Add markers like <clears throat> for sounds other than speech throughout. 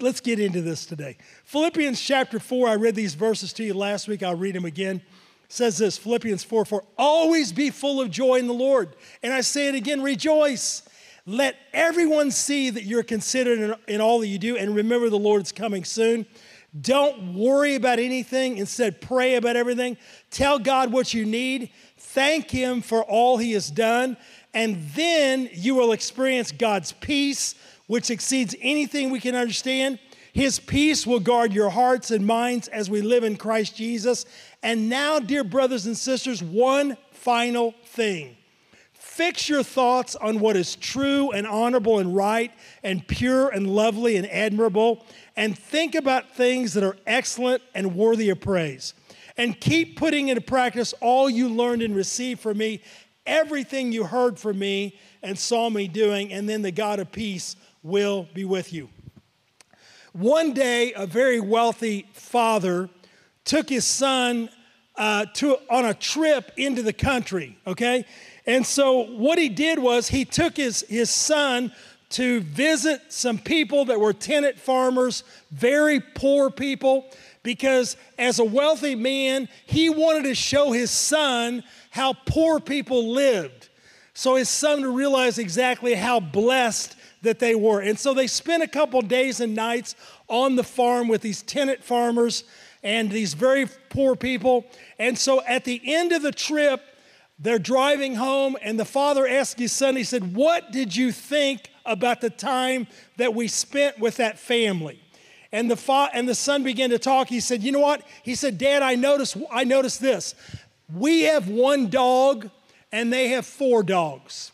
let's, get into this today. Philippians chapter 4, I read these verses to you last week. I'll read them again. It says this Philippians 4 4, always be full of joy in the Lord. And I say it again, rejoice. Let everyone see that you're considered in, in all that you do, and remember the Lord's coming soon. Don't worry about anything. Instead, pray about everything. Tell God what you need. Thank Him for all He has done. And then you will experience God's peace, which exceeds anything we can understand. His peace will guard your hearts and minds as we live in Christ Jesus. And now, dear brothers and sisters, one final thing. Fix your thoughts on what is true and honorable and right and pure and lovely and admirable, and think about things that are excellent and worthy of praise. And keep putting into practice all you learned and received from me, everything you heard from me and saw me doing, and then the God of peace will be with you. One day, a very wealthy father took his son uh, to, on a trip into the country, okay? And so what he did was he took his, his son to visit some people that were tenant farmers, very poor people, because as a wealthy man, he wanted to show his son how poor people lived. So his son to realize exactly how blessed that they were. And so they spent a couple days and nights on the farm with these tenant farmers and these very poor people. And so at the end of the trip, they're driving home, and the father asked his son, he said, What did you think about the time that we spent with that family? And the, fa- and the son began to talk. He said, You know what? He said, Dad, I noticed, I noticed this. We have one dog, and they have four dogs.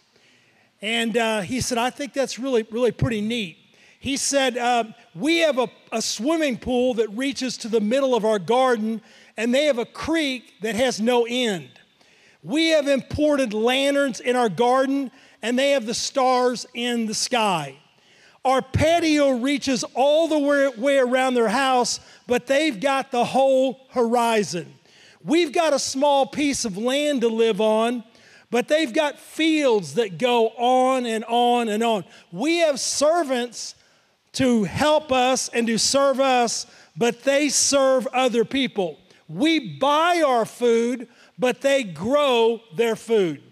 And uh, he said, I think that's really, really pretty neat. He said, uh, We have a, a swimming pool that reaches to the middle of our garden, and they have a creek that has no end. We have imported lanterns in our garden, and they have the stars in the sky. Our patio reaches all the way around their house, but they've got the whole horizon. We've got a small piece of land to live on, but they've got fields that go on and on and on. We have servants to help us and to serve us, but they serve other people. We buy our food, but they grow their food.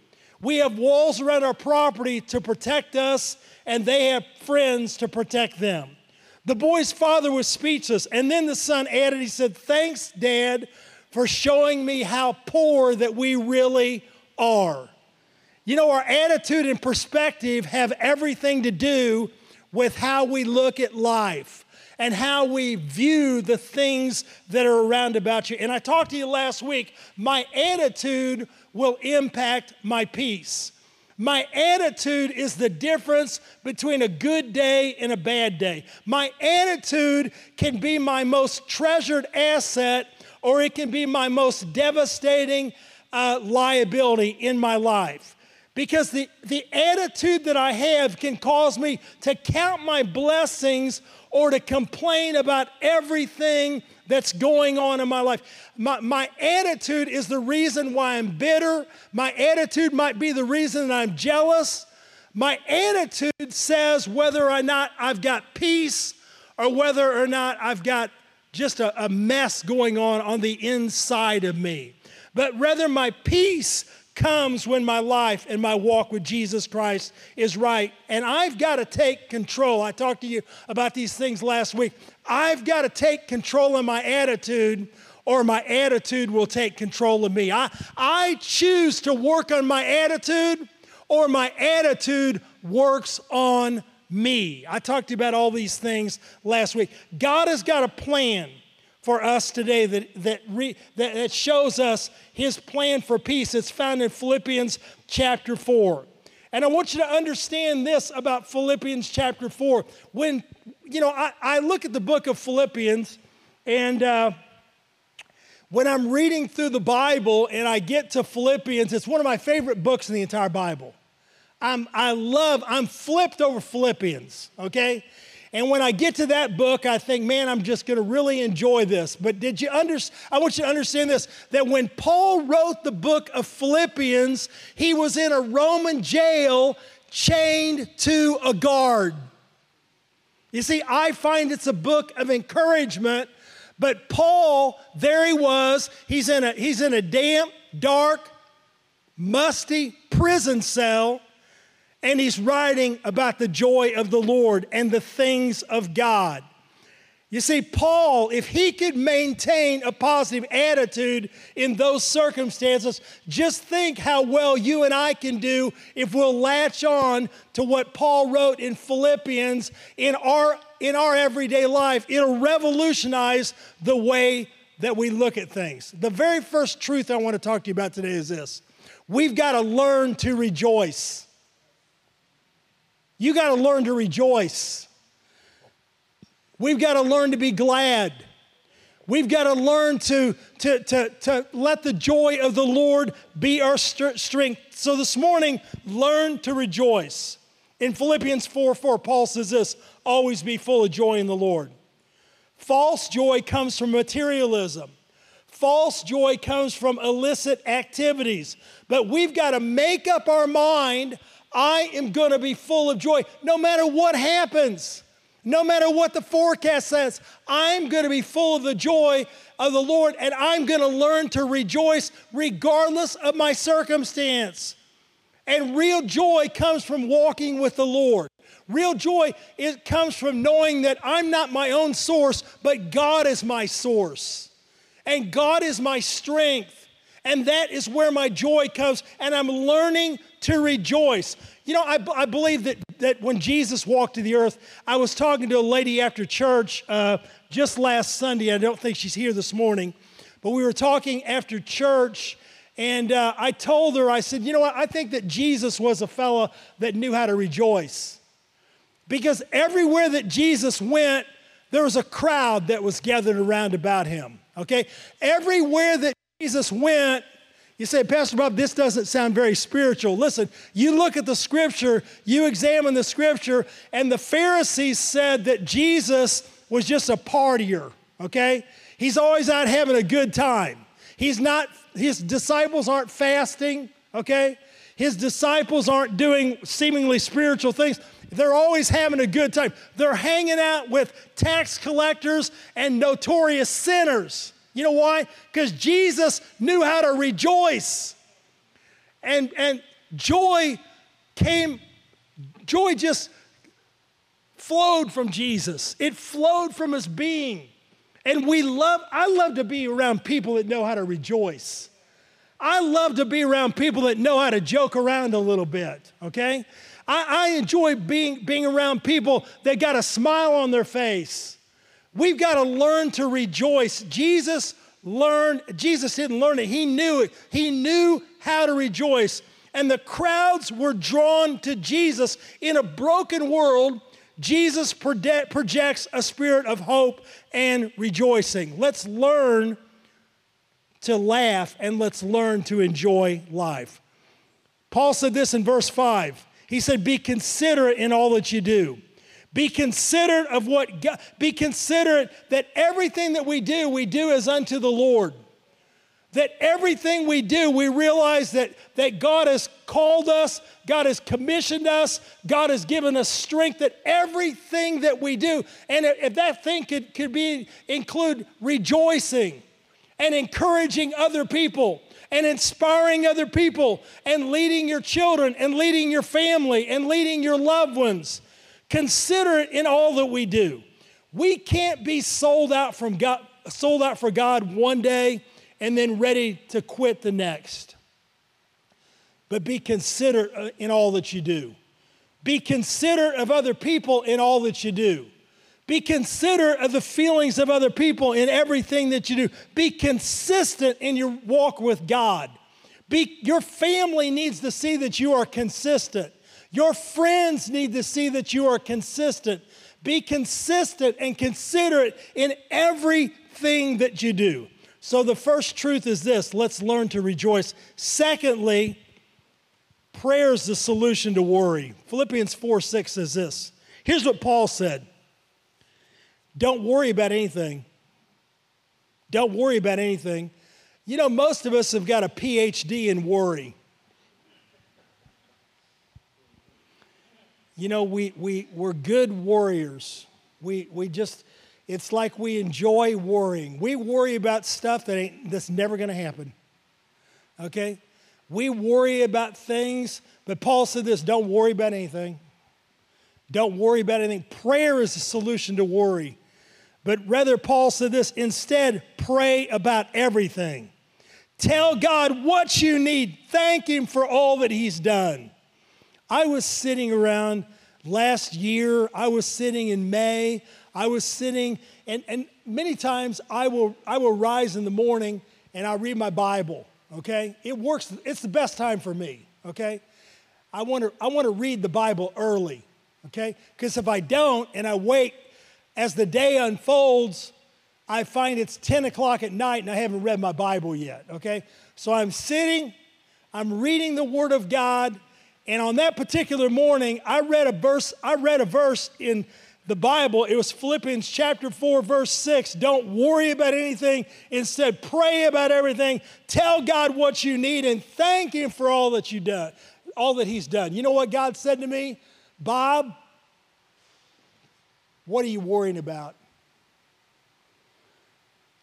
We have walls around our property to protect us, and they have friends to protect them. The boy's father was speechless, and then the son added, He said, Thanks, Dad, for showing me how poor that we really are. You know, our attitude and perspective have everything to do with how we look at life and how we view the things that are around about you. And I talked to you last week, my attitude will impact my peace. My attitude is the difference between a good day and a bad day. My attitude can be my most treasured asset, or it can be my most devastating uh, liability in my life. Because the, the attitude that I have can cause me to count my blessings or to complain about everything that's going on in my life. My, my attitude is the reason why I'm bitter. My attitude might be the reason that I'm jealous. My attitude says whether or not I've got peace or whether or not I've got just a, a mess going on on the inside of me. But rather, my peace comes when my life and my walk with Jesus Christ is right. And I've got to take control. I talked to you about these things last week. I've got to take control of my attitude, or my attitude will take control of me. I, I choose to work on my attitude, or my attitude works on me. I talked to you about all these things last week. God has got a plan for us today that, that, re, that, that shows us his plan for peace. It's found in Philippians chapter 4. And I want you to understand this about Philippians chapter 4. When, you know, I, I look at the book of Philippians, and uh, when I'm reading through the Bible and I get to Philippians, it's one of my favorite books in the entire Bible. I'm, I love, I'm flipped over Philippians, okay? And when I get to that book, I think, man, I'm just going to really enjoy this. But did you understand? I want you to understand this that when Paul wrote the book of Philippians, he was in a Roman jail chained to a guard. You see, I find it's a book of encouragement, but Paul, there he was. He's in a, he's in a damp, dark, musty prison cell, and he's writing about the joy of the Lord and the things of God. You see, Paul, if he could maintain a positive attitude in those circumstances, just think how well you and I can do if we'll latch on to what Paul wrote in Philippians in our, in our everyday life. It'll revolutionize the way that we look at things. The very first truth I want to talk to you about today is this we've got to learn to rejoice. You got to learn to rejoice. We've got to learn to be glad. We've got to learn to, to, to, to let the joy of the Lord be our st- strength. So this morning, learn to rejoice. In Philippians 4 4, Paul says this always be full of joy in the Lord. False joy comes from materialism. False joy comes from illicit activities. But we've got to make up our mind I am going to be full of joy no matter what happens. No matter what the forecast says, I'm going to be full of the joy of the Lord and I'm going to learn to rejoice regardless of my circumstance. And real joy comes from walking with the Lord. Real joy it comes from knowing that I'm not my own source, but God is my source. And God is my strength. And that is where my joy comes. And I'm learning to rejoice. You know, I, I believe that, that when Jesus walked to the earth, I was talking to a lady after church uh, just last Sunday. I don't think she's here this morning, but we were talking after church. And uh, I told her, I said, you know what? I think that Jesus was a fellow that knew how to rejoice. Because everywhere that Jesus went, there was a crowd that was gathered around about him. Okay? Everywhere that Jesus went, you say, Pastor Bob, this doesn't sound very spiritual. Listen, you look at the scripture, you examine the scripture, and the Pharisees said that Jesus was just a partier, okay? He's always out having a good time. He's not, his disciples aren't fasting, okay? His disciples aren't doing seemingly spiritual things. They're always having a good time. They're hanging out with tax collectors and notorious sinners. You know why? Because Jesus knew how to rejoice. And, and joy came, joy just flowed from Jesus. It flowed from his being. And we love, I love to be around people that know how to rejoice. I love to be around people that know how to joke around a little bit, okay? I, I enjoy being, being around people that got a smile on their face. We've got to learn to rejoice. Jesus learned, Jesus didn't learn it, he knew it. He knew how to rejoice. And the crowds were drawn to Jesus. In a broken world, Jesus projects a spirit of hope and rejoicing. Let's learn to laugh and let's learn to enjoy life. Paul said this in verse 5. He said, Be considerate in all that you do. Be considerate of what God, be considerate that everything that we do, we do as unto the Lord. That everything we do, we realize that, that God has called us, God has commissioned us, God has given us strength, that everything that we do, and if that thing could, could be include rejoicing and encouraging other people and inspiring other people and leading your children and leading your family and leading your loved ones Consider it in all that we do. We can't be sold out from God, sold out for God one day and then ready to quit the next. But be considerate uh, in all that you do. Be considerate of other people in all that you do. Be considerate of the feelings of other people in everything that you do. Be consistent in your walk with God. Be, your family needs to see that you are consistent. Your friends need to see that you are consistent. Be consistent and considerate in everything that you do. So, the first truth is this let's learn to rejoice. Secondly, prayer is the solution to worry. Philippians 4 6 says this. Here's what Paul said Don't worry about anything. Don't worry about anything. You know, most of us have got a PhD in worry. You know, we, we, we're good warriors. We, we just, it's like we enjoy worrying. We worry about stuff that ain't, that's never going to happen. Okay? We worry about things, but Paul said this don't worry about anything. Don't worry about anything. Prayer is the solution to worry. But rather, Paul said this instead, pray about everything. Tell God what you need. Thank Him for all that He's done. I was sitting around last year, I was sitting in May, I was sitting, and, and many times I will, I will rise in the morning and I read my Bible, okay? It works, it's the best time for me, okay? I want to I want to read the Bible early, okay? Because if I don't and I wait as the day unfolds, I find it's 10 o'clock at night and I haven't read my Bible yet, okay? So I'm sitting, I'm reading the Word of God, and on that particular morning, I read a verse, I read a verse in the Bible. It was Philippians chapter 4, verse 6. Don't worry about anything. Instead, pray about everything. Tell God what you need and thank Him for all that you've done, all that He's done. You know what God said to me? Bob, what are you worrying about?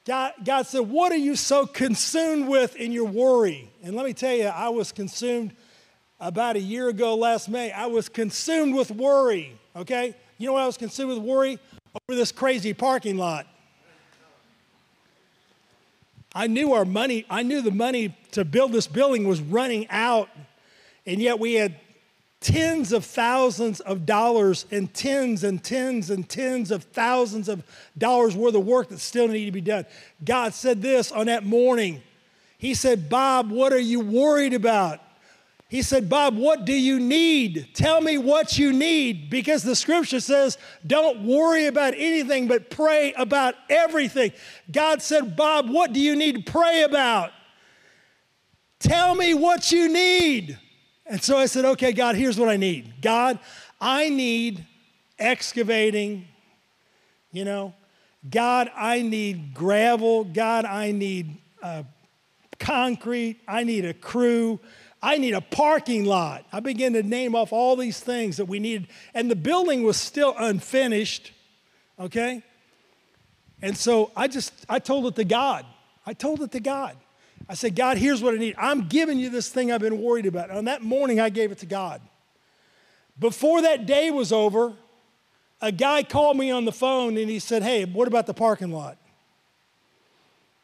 God, God said, What are you so consumed with in your worry? And let me tell you, I was consumed about a year ago last May. I was consumed with worry, okay? You know what I was consumed with worry? Over this crazy parking lot. I knew our money, I knew the money to build this building was running out, and yet we had tens of thousands of dollars and tens and tens and tens of thousands of dollars worth of work that still needed to be done. God said this on that morning. He said, Bob, what are you worried about? He said, Bob, what do you need? Tell me what you need because the scripture says, don't worry about anything, but pray about everything. God said, Bob, what do you need to pray about? Tell me what you need. And so I said, okay, God, here's what I need. God, I need excavating, you know. God, I need gravel. God, I need uh, concrete. I need a crew. I need a parking lot. I began to name off all these things that we needed. And the building was still unfinished, okay? And so I just, I told it to God. I told it to God. I said, God, here's what I need. I'm giving you this thing I've been worried about. On that morning, I gave it to God. Before that day was over, a guy called me on the phone and he said, Hey, what about the parking lot?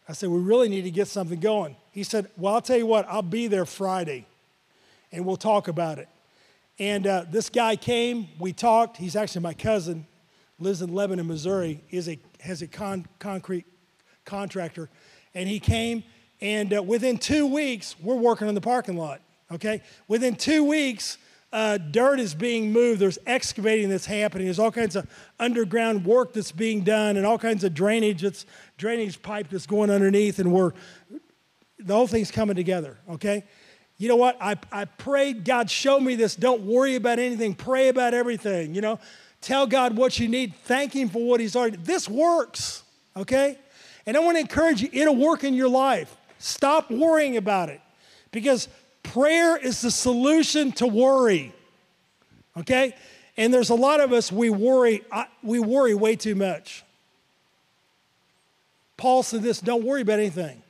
I said, We really need to get something going. He said, Well, I'll tell you what, I'll be there Friday and we'll talk about it. And uh, this guy came, we talked. He's actually my cousin, lives in Lebanon, Missouri, is a, has a con- concrete contractor. And he came, and uh, within two weeks, we're working on the parking lot, okay? Within two weeks, uh, dirt is being moved. There's excavating that's happening. There's all kinds of underground work that's being done, and all kinds of drainage that's drainage pipe that's going underneath, and we're the whole thing's coming together, okay? You know what? I, I prayed, God, show me this. Don't worry about anything. Pray about everything, you know? Tell God what you need. Thank Him for what He's already. This works, okay? And I want to encourage you, it'll work in your life. Stop worrying about it because prayer is the solution to worry, okay? And there's a lot of us, we worry, we worry way too much. Paul said this don't worry about anything.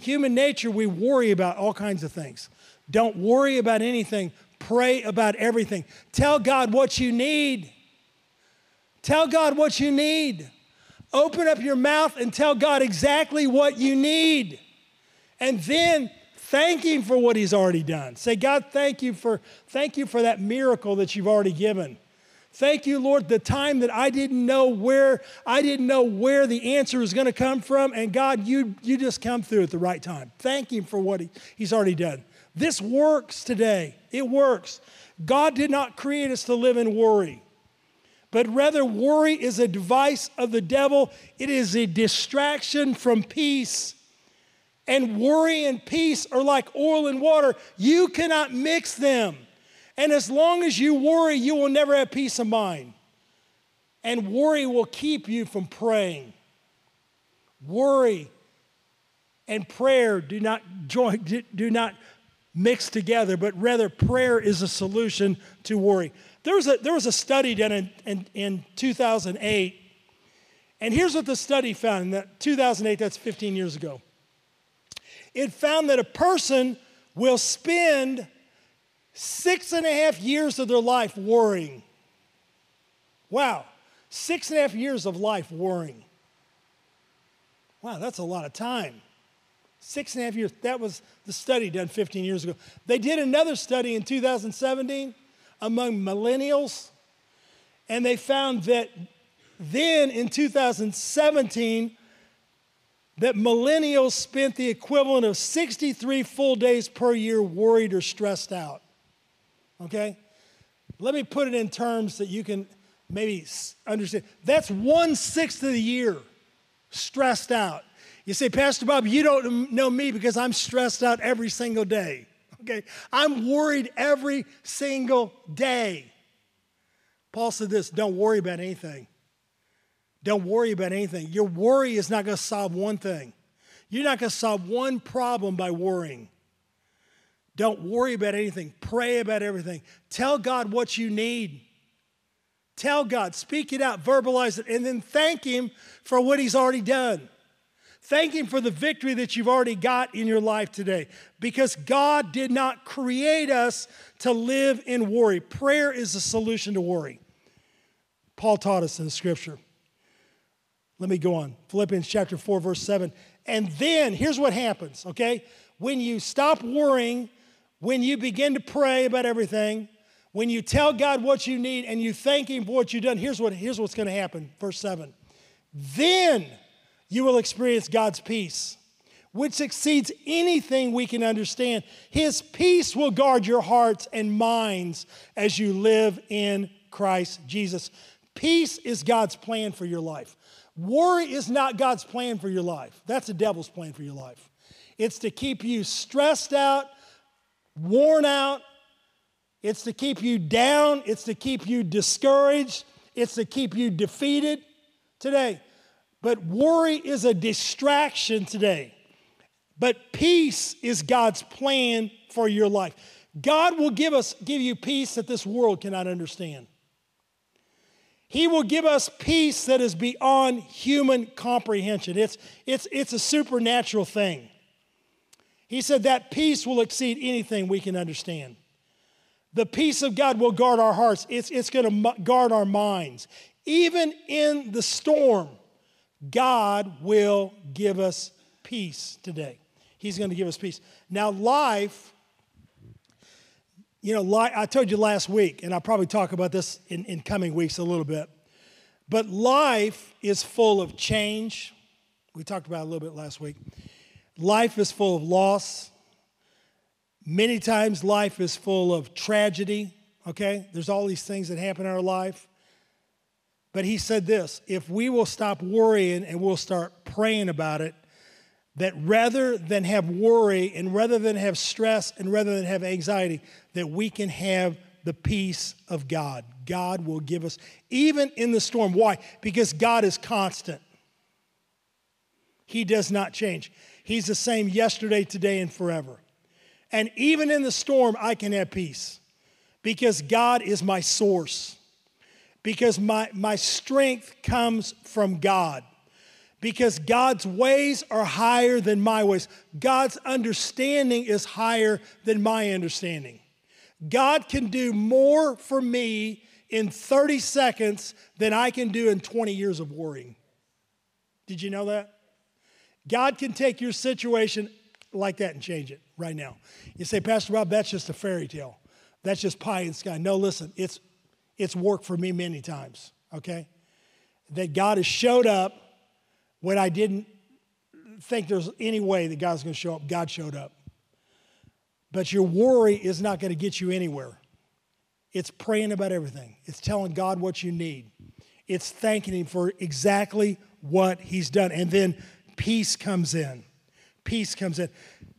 Human nature, we worry about all kinds of things. Don't worry about anything. Pray about everything. Tell God what you need. Tell God what you need. Open up your mouth and tell God exactly what you need. And then thank him for what he's already done. Say, God, thank you for thank you for that miracle that you've already given. Thank you, Lord, the time that I didn't know where I didn't know where the answer was going to come from, and God, you you just come through at the right time. Thank Him for what he, He's already done. This works today. It works. God did not create us to live in worry, but rather worry is a device of the devil. It is a distraction from peace. And worry and peace are like oil and water. You cannot mix them. And as long as you worry, you will never have peace of mind. And worry will keep you from praying. Worry and prayer do not join, <laughs> do not mix together, but rather prayer is a solution to worry. There was a, there was a study done in, in, in 2008, and here's what the study found in that 2008, that's 15 years ago. It found that a person will spend six and a half years of their life worrying. Wow, six and a half years of life worrying. Wow, that's a lot of time. Six and a half years. That was the study done 15 years ago. They did another study in 2017 among millennials, and they found that then in 2017, that millennials spent the equivalent of 63 full days per year worried or stressed out. Okay? Let me put it in terms that you can maybe understand. That's one sixth of the year stressed out. You say, Pastor Bob, you don't know me because I'm stressed out every single day. <laughs> Okay? I'm worried every single day. Paul said this don't worry about anything. Don't worry about anything. Your worry is not going to solve one thing. You're not going to solve one problem by worrying. Don't worry about anything. Pray about everything. Tell God what you need. Tell God, speak it out, verbalize it, and then thank Him for what He's already done. Thank Him for the victory that you've already got in your life today because God did not create us to live in worry. Prayer is the solution to worry. Paul taught us in the scripture. Let me go on. Philippians chapter 4, verse 7. And then here's what happens, okay? When you stop worrying when you begin to pray about everything, when you tell God what you need and you thank Him for what you've done, here's, what, here's what's going to happen. Verse 7. Then you will experience God's peace, which exceeds anything we can understand. His peace will guard your hearts and minds as you live in Christ Jesus. Peace is God's plan for your life. Worry is not God's plan for your life. That's the devil's plan for your life. It's to keep you stressed out, worn out. It's to keep you down. It's to keep you discouraged. It's to keep you defeated today. But worry is a distraction today. But peace is God's plan for your life. God will give us give you peace that this world cannot understand. He will give us peace that is beyond human comprehension. It's, it's, it's a supernatural thing. He said that peace will exceed anything we can understand. The peace of God will guard our hearts, it's, it's going to guard our minds. Even in the storm, God will give us peace today. He's going to give us peace. Now, life, you know, I told you last week, and I'll probably talk about this in, in coming weeks a little bit, but life is full of change. We talked about a little bit last week. Life is full of loss. Many times, life is full of tragedy, okay? There's all these things that happen in our life. But he said this if we will stop worrying and we'll start praying about it, that rather than have worry and rather than have stress and rather than have anxiety, that we can have the peace of God. God will give us, even in the storm. Why? Because God is constant, He does not change. He's the same yesterday, today, and forever. And even in the storm, I can have peace because God is my source, because my, my strength comes from God, because God's ways are higher than my ways. God's understanding is higher than my understanding. God can do more for me in 30 seconds than I can do in 20 years of worrying. Did you know that? God can take your situation like that and change it right now. You say, Pastor Bob, that's just a fairy tale. That's just pie in the sky. No, listen, it's, it's worked for me many times, okay? That God has showed up when I didn't think there's any way that God's going to show up. God showed up. But your worry is not going to get you anywhere. It's praying about everything, it's telling God what you need, it's thanking Him for exactly what He's done. And then peace comes in. Peace comes in.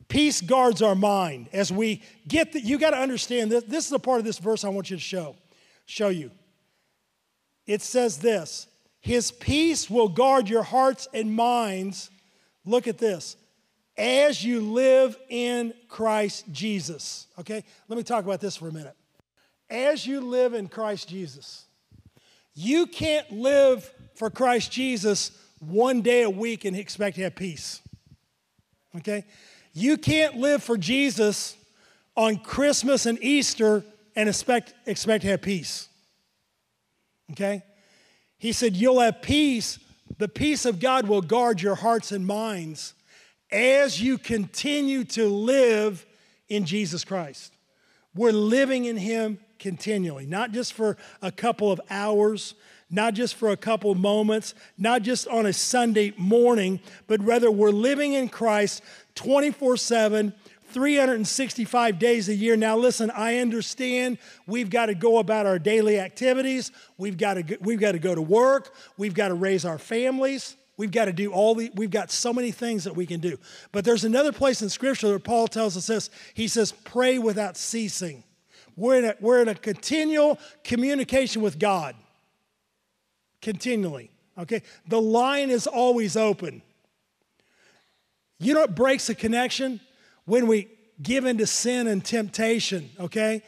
Peace guards our mind as we get that. You got to understand this. This is a part of this verse I want you to show, show you. It says this His peace will guard your hearts and minds. Look at this. As you live in Christ Jesus. Okay? Let me talk about this for a minute. as you live in Christ Jesus. You can't live for Christ Jesus one day a week and expect to have peace. Okay? You can't live for Jesus on Christmas and Easter and expect, expect to have peace. Okay? He said, You'll have peace. The peace of God will guard your hearts and minds as you continue to live in Jesus Christ. We're living in Him continually, not just for a couple of hours, not just for a couple moments, not just on a Sunday morning, but rather we're living in Christ 24 7, 365 days a year. Now, listen, I understand we've got to go about our daily activities. We've got to, we've got to go to work. We've got to raise our families. We've got to do all the, we've got so many things that we can do. But there's another place in Scripture where Paul tells us this. He says, pray without ceasing. We're in a, we're in a continual communication with God. Continually. Okay? The line is always open. You know what breaks a connection? When we give into sin and temptation, okay?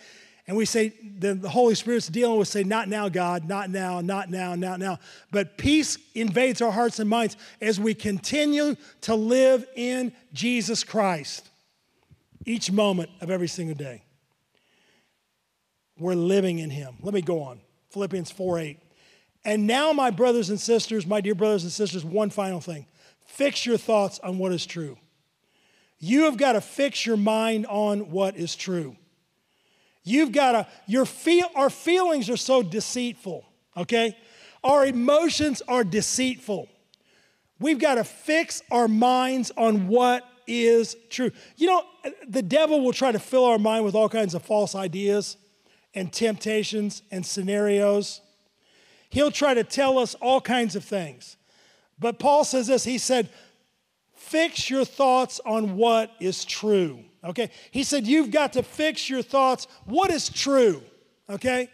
And we say, then the Holy Spirit's dealing with, say, not now, God, not now, not now, not now. But peace invades our hearts and minds as we continue to live in Jesus Christ each moment of every single day. We're living in Him. Let me go on. Philippians 4 8. And now, my brothers and sisters, my dear brothers and sisters, one final thing. Fix your thoughts on what is true. You have got to fix your mind on what is true. You've got to, your feel, our feelings are so deceitful, okay? Our emotions are deceitful. We've got to fix our minds on what is true. You know, the devil will try to fill our mind with all kinds of false ideas and temptations and scenarios. He'll try to tell us all kinds of things. But Paul says this he said, Fix your thoughts on what is true. Okay? He said, You've got to fix your thoughts. What is true? Okay?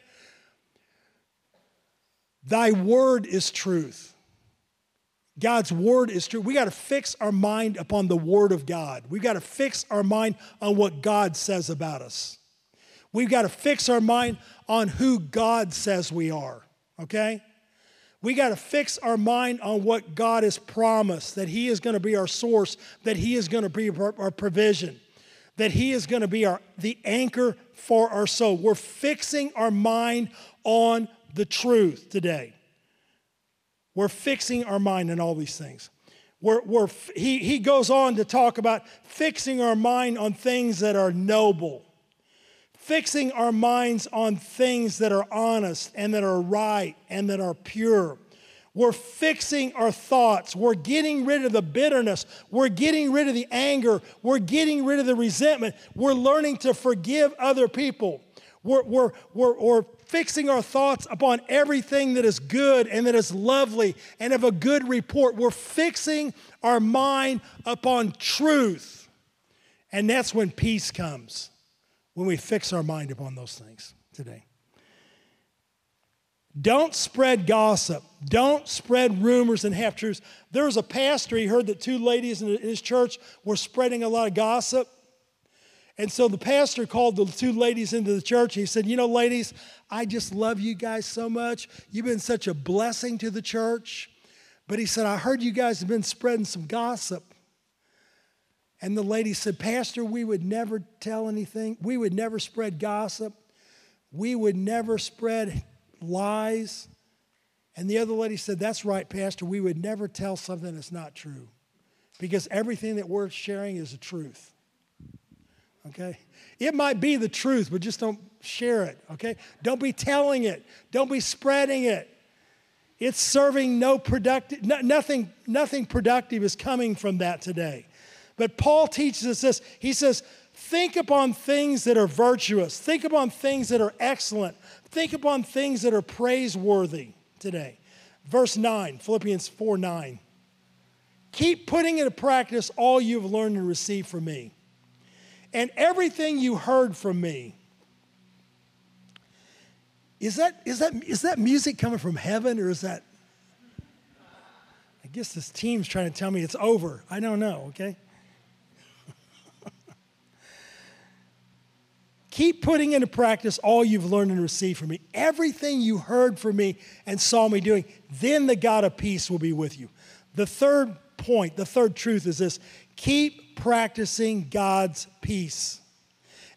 Thy word is truth. God's word is true. We got to fix our mind upon the word of God. We've got to fix our mind on what God says about us. We've got to fix our mind on who God says we are. Okay? We got to fix our mind on what God has promised that He is going to be our source, that He is going to be our provision, that He is going to be our, the anchor for our soul. We're fixing our mind on the truth today. We're fixing our mind on all these things. We're, we're, he, he goes on to talk about fixing our mind on things that are noble fixing our minds on things that are honest and that are right and that are pure. We're fixing our thoughts. We're getting rid of the bitterness. We're getting rid of the anger. We're getting rid of the resentment. We're learning to forgive other people. We're, we're, we're, we're fixing our thoughts upon everything that is good and that is lovely and of a good report. We're fixing our mind upon truth. And that's when peace comes when we fix our mind upon those things today. Don't spread gossip. Don't spread rumors and half truths. There was a pastor, he heard that two ladies in his church were spreading a lot of gossip. And so the pastor called the two ladies into the church. He said, You know, ladies, I just love you guys so much. You've been such a blessing to the church. But he said, I heard you guys have been spreading some gossip. And the lady said, Pastor, we would never tell anything. We would never spread gossip. We would never spread lies. And the other lady said, That's right, Pastor. We would never tell something that's not true because everything that we're sharing is the truth. Okay? It might be the truth, but just don't share it. Okay? Don't be telling it, don't be spreading it. It's serving no productive, no, nothing, nothing productive is coming from that today. But Paul teaches us this. He says, Think upon things that are virtuous, think upon things that are excellent, think upon things that are praiseworthy today. Verse 9, Philippians 4 9. Keep putting into practice all you've learned and received from me. And everything you heard from me. Is that, is, that, is that music coming from heaven or is that? I guess this team's trying to tell me it's over. I don't know, okay? Keep putting into practice all you've learned and received from me. Everything you heard from me and saw me doing, then the God of peace will be with you. The third point, the third truth is this keep practicing God's peace.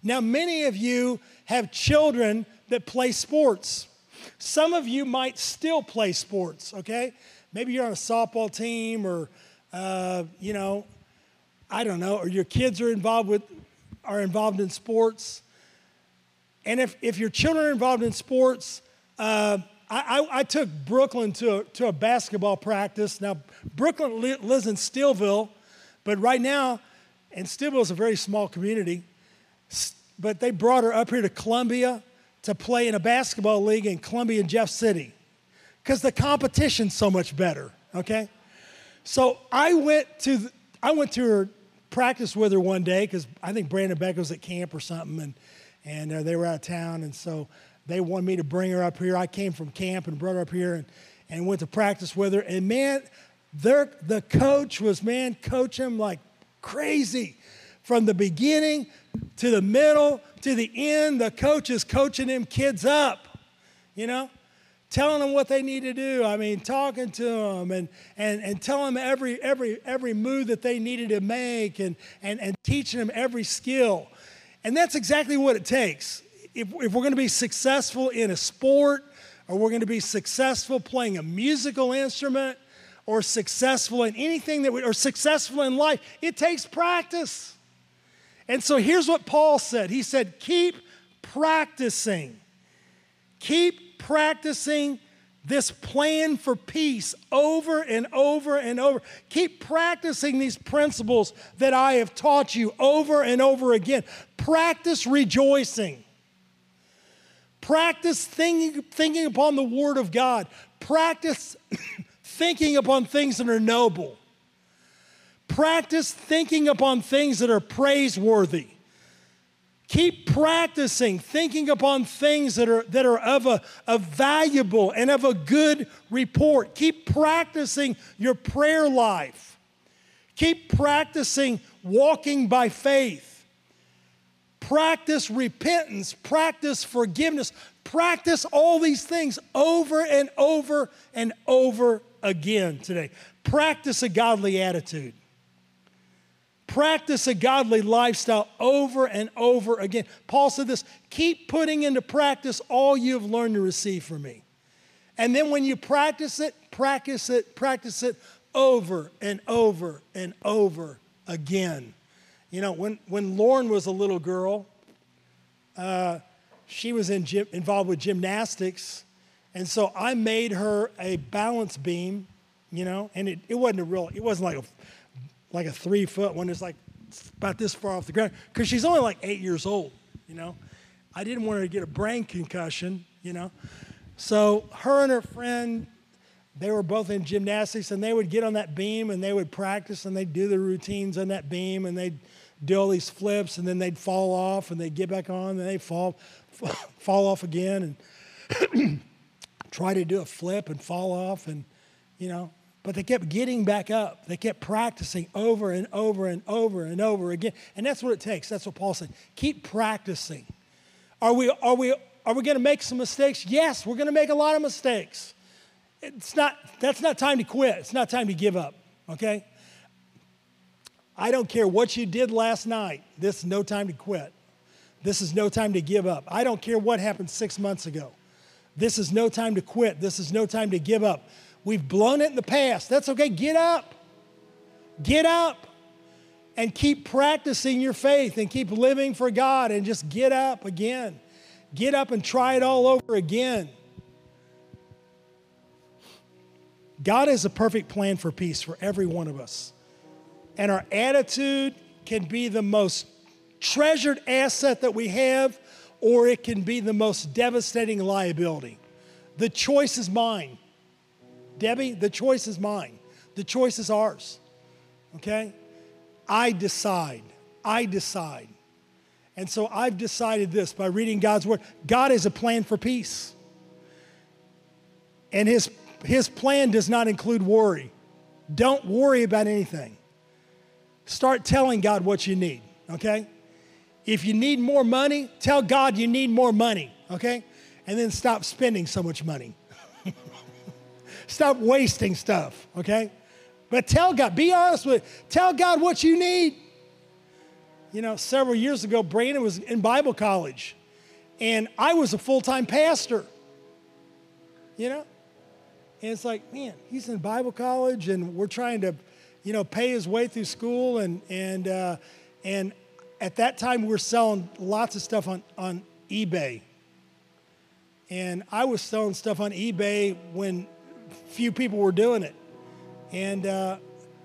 Now, many of you have children that play sports. Some of you might still play sports, okay? Maybe you're on a softball team or, uh, you know, I don't know, or your kids are involved with, are involved in sports. And if, if your children are involved in sports, uh, I, I, I, took Brooklyn to a, to a basketball practice. Now, Brooklyn li- lives in Steelville, but right now, and Steelville is a very small community, but they brought her up here to Columbia to play in a basketball league in Columbia and Jeff City because the competition's so much better, okay? So I went to, I went to her practice with her one day because I think Brandon Beck was at camp or something, and, and uh, they were out of town, and so they wanted me to bring her up here. I came from camp and brought her up here and, and went to practice with her. And man, the coach was, man, coaching them like crazy. From the beginning to the middle to the end, the coach is coaching them kids up, you know? telling them what they need to do. I mean, talking to them and, and, and telling them every, every, every move that they needed to make and, and, and teaching them every skill. And that's exactly what it takes. If, if we're going to be successful in a sport, or we're going to be successful playing a musical instrument, or successful in anything that we, or successful in life, it takes practice. And so here's what Paul said He said, keep practicing. Keep practicing this plan for peace over and over and over. Keep practicing these principles that I have taught you over and over again. Practice rejoicing. Practice thinking, thinking upon the Word of God. Practice <coughs> thinking upon things that are noble. Practice thinking upon things that are praiseworthy. Keep practicing thinking upon things that are, that are of a, a valuable and of a good report. Keep practicing your prayer life. Keep practicing walking by faith. Practice repentance. Practice forgiveness. Practice all these things over and over and over again today. Practice a godly attitude. Practice a godly lifestyle over and over again. Paul said this keep putting into practice all you have learned to receive from me. And then when you practice it, practice it, practice it over and over and over again. You know, when, when Lauren was a little girl, uh, she was in gym, involved with gymnastics. And so I made her a balance beam, you know, and it, it wasn't a real, it wasn't like a like a three foot one that's like about this far off the ground because she's only like eight years old, you know. I didn't want her to get a brain concussion, you know. So her and her friend, they were both in gymnastics and they would get on that beam and they would practice and they'd do the routines on that beam and they'd do all these flips and then they'd fall off and they'd get back on and they'd fall, <laughs> fall off again and <clears throat> try to do a flip and fall off and, you know, but they kept getting back up. They kept practicing over and over and over and over again. And that's what it takes. That's what Paul said. Keep practicing. Are we, are we, are we going to make some mistakes? Yes, we're going to make a lot of mistakes. It's not, that's not time to quit. It's not time to give up, okay? I don't care what you did last night. This is no time to quit. This is no time to give up. I don't care what happened six months ago. This is no time to quit. This is no time to give up. We've blown it in the past. That's okay. Get up. Get up and keep practicing your faith and keep living for God and just get up again. Get up and try it all over again. God has a perfect plan for peace for every one of us. And our attitude can be the most treasured asset that we have, or it can be the most devastating liability. The choice is mine. Debbie, the choice is mine. The choice is ours. Okay? I decide. I decide. And so I've decided this by reading God's word. God has a plan for peace. And his, his plan does not include worry. Don't worry about anything. Start telling God what you need, okay? If you need more money, tell God you need more money, okay? And then stop spending so much money. Stop wasting stuff, okay? But tell God, be honest with, tell God what you need. You know, several years ago, Brandon was in Bible college, and I was a full time pastor. You know? And it's like, man, he's in Bible college, and we're trying to, you know, pay his way through school. And, and, uh, and at that time, we were selling lots of stuff on, on eBay. And I was selling stuff on eBay when few people were doing it. And uh,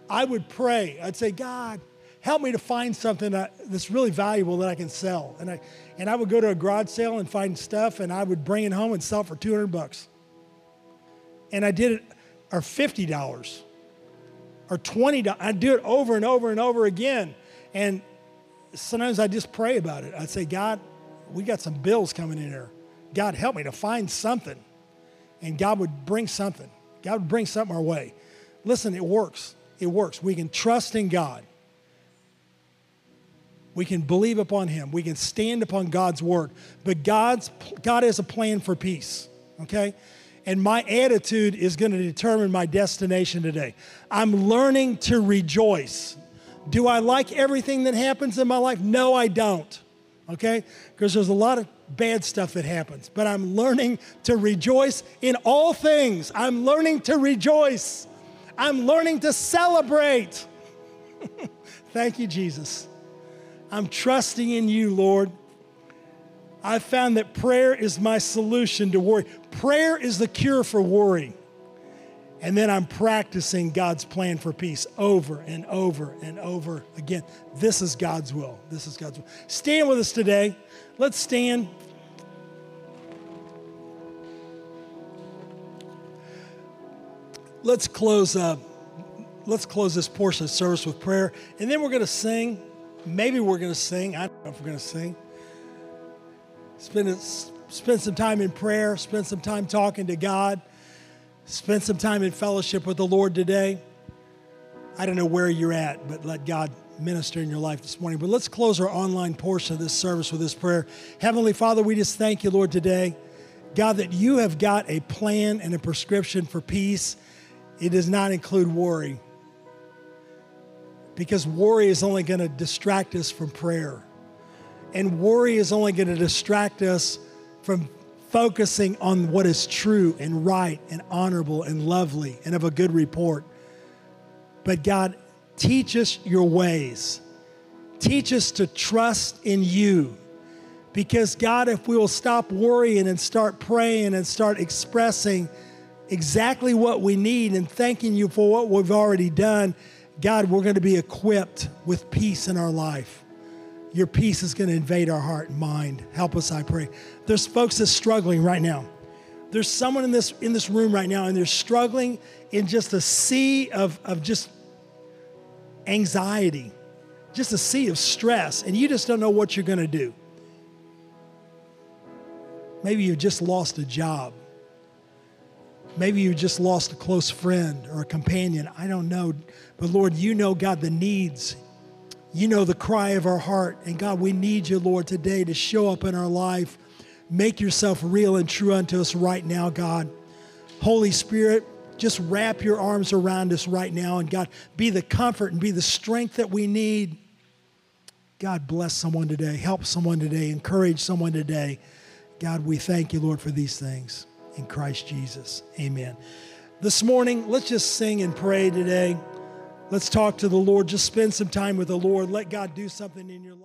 I would pray. I'd say, God, help me to find something that's really valuable that I can sell. And I, and I would go to a garage sale and find stuff, and I would bring it home and sell for 200 bucks. And I did it, or $50, or $20. I'd do it over and over and over again. And sometimes I just pray about it. I'd say, God, we got some bills coming in here. God, help me to find something. And God would bring something. God would bring something our way. Listen, it works. It works. We can trust in God. We can believe upon him. We can stand upon God's word. But God's God has a plan for peace. Okay? And my attitude is going to determine my destination today. I'm learning to rejoice. Do I like everything that happens in my life? No, I don't. Okay? Because there's a lot of bad stuff that happens. But I'm learning to rejoice in all things. I'm learning to rejoice. I'm learning to celebrate. <laughs> Thank you, Jesus. I'm trusting in you, Lord. I've found that prayer is my solution to worry. Prayer is the cure for worry. And then I'm practicing God's plan for peace over and over and over again. This is God's will. This is God's will. Stand with us today. Let's stand. Let's close up. let's close this portion of service with prayer. And then we're going to sing. Maybe we're going to sing. I don't know if we're going to sing. Spend, spend some time in prayer, spend some time talking to God, spend some time in fellowship with the Lord today. I don't know where you're at, but let God minister in your life this morning. But let's close our online portion of this service with this prayer. Heavenly Father, we just thank you, Lord, today. God, that you have got a plan and a prescription for peace. It does not include worry because worry is only going to distract us from prayer. And worry is only going to distract us from focusing on what is true and right and honorable and lovely and of a good report. But God, teach us your ways. Teach us to trust in you. Because, God, if we will stop worrying and start praying and start expressing exactly what we need and thanking you for what we've already done, God, we're going to be equipped with peace in our life. Your peace is going to invade our heart and mind. Help us, I pray. There's folks that's struggling right now. There's someone in this in this room right now, and they're struggling in just a sea of, of just anxiety, just a sea of stress, and you just don't know what you're going to do. Maybe you just lost a job. Maybe you just lost a close friend or a companion. I don't know. But Lord, you know, God, the needs. You know the cry of our heart. And God, we need you, Lord, today to show up in our life. Make yourself real and true unto us right now, God. Holy Spirit, just wrap your arms around us right now. And God, be the comfort and be the strength that we need. God, bless someone today. Help someone today. Encourage someone today. God, we thank you, Lord, for these things. In Christ Jesus. Amen. This morning, let's just sing and pray today. Let's talk to the Lord. Just spend some time with the Lord. Let God do something in your life.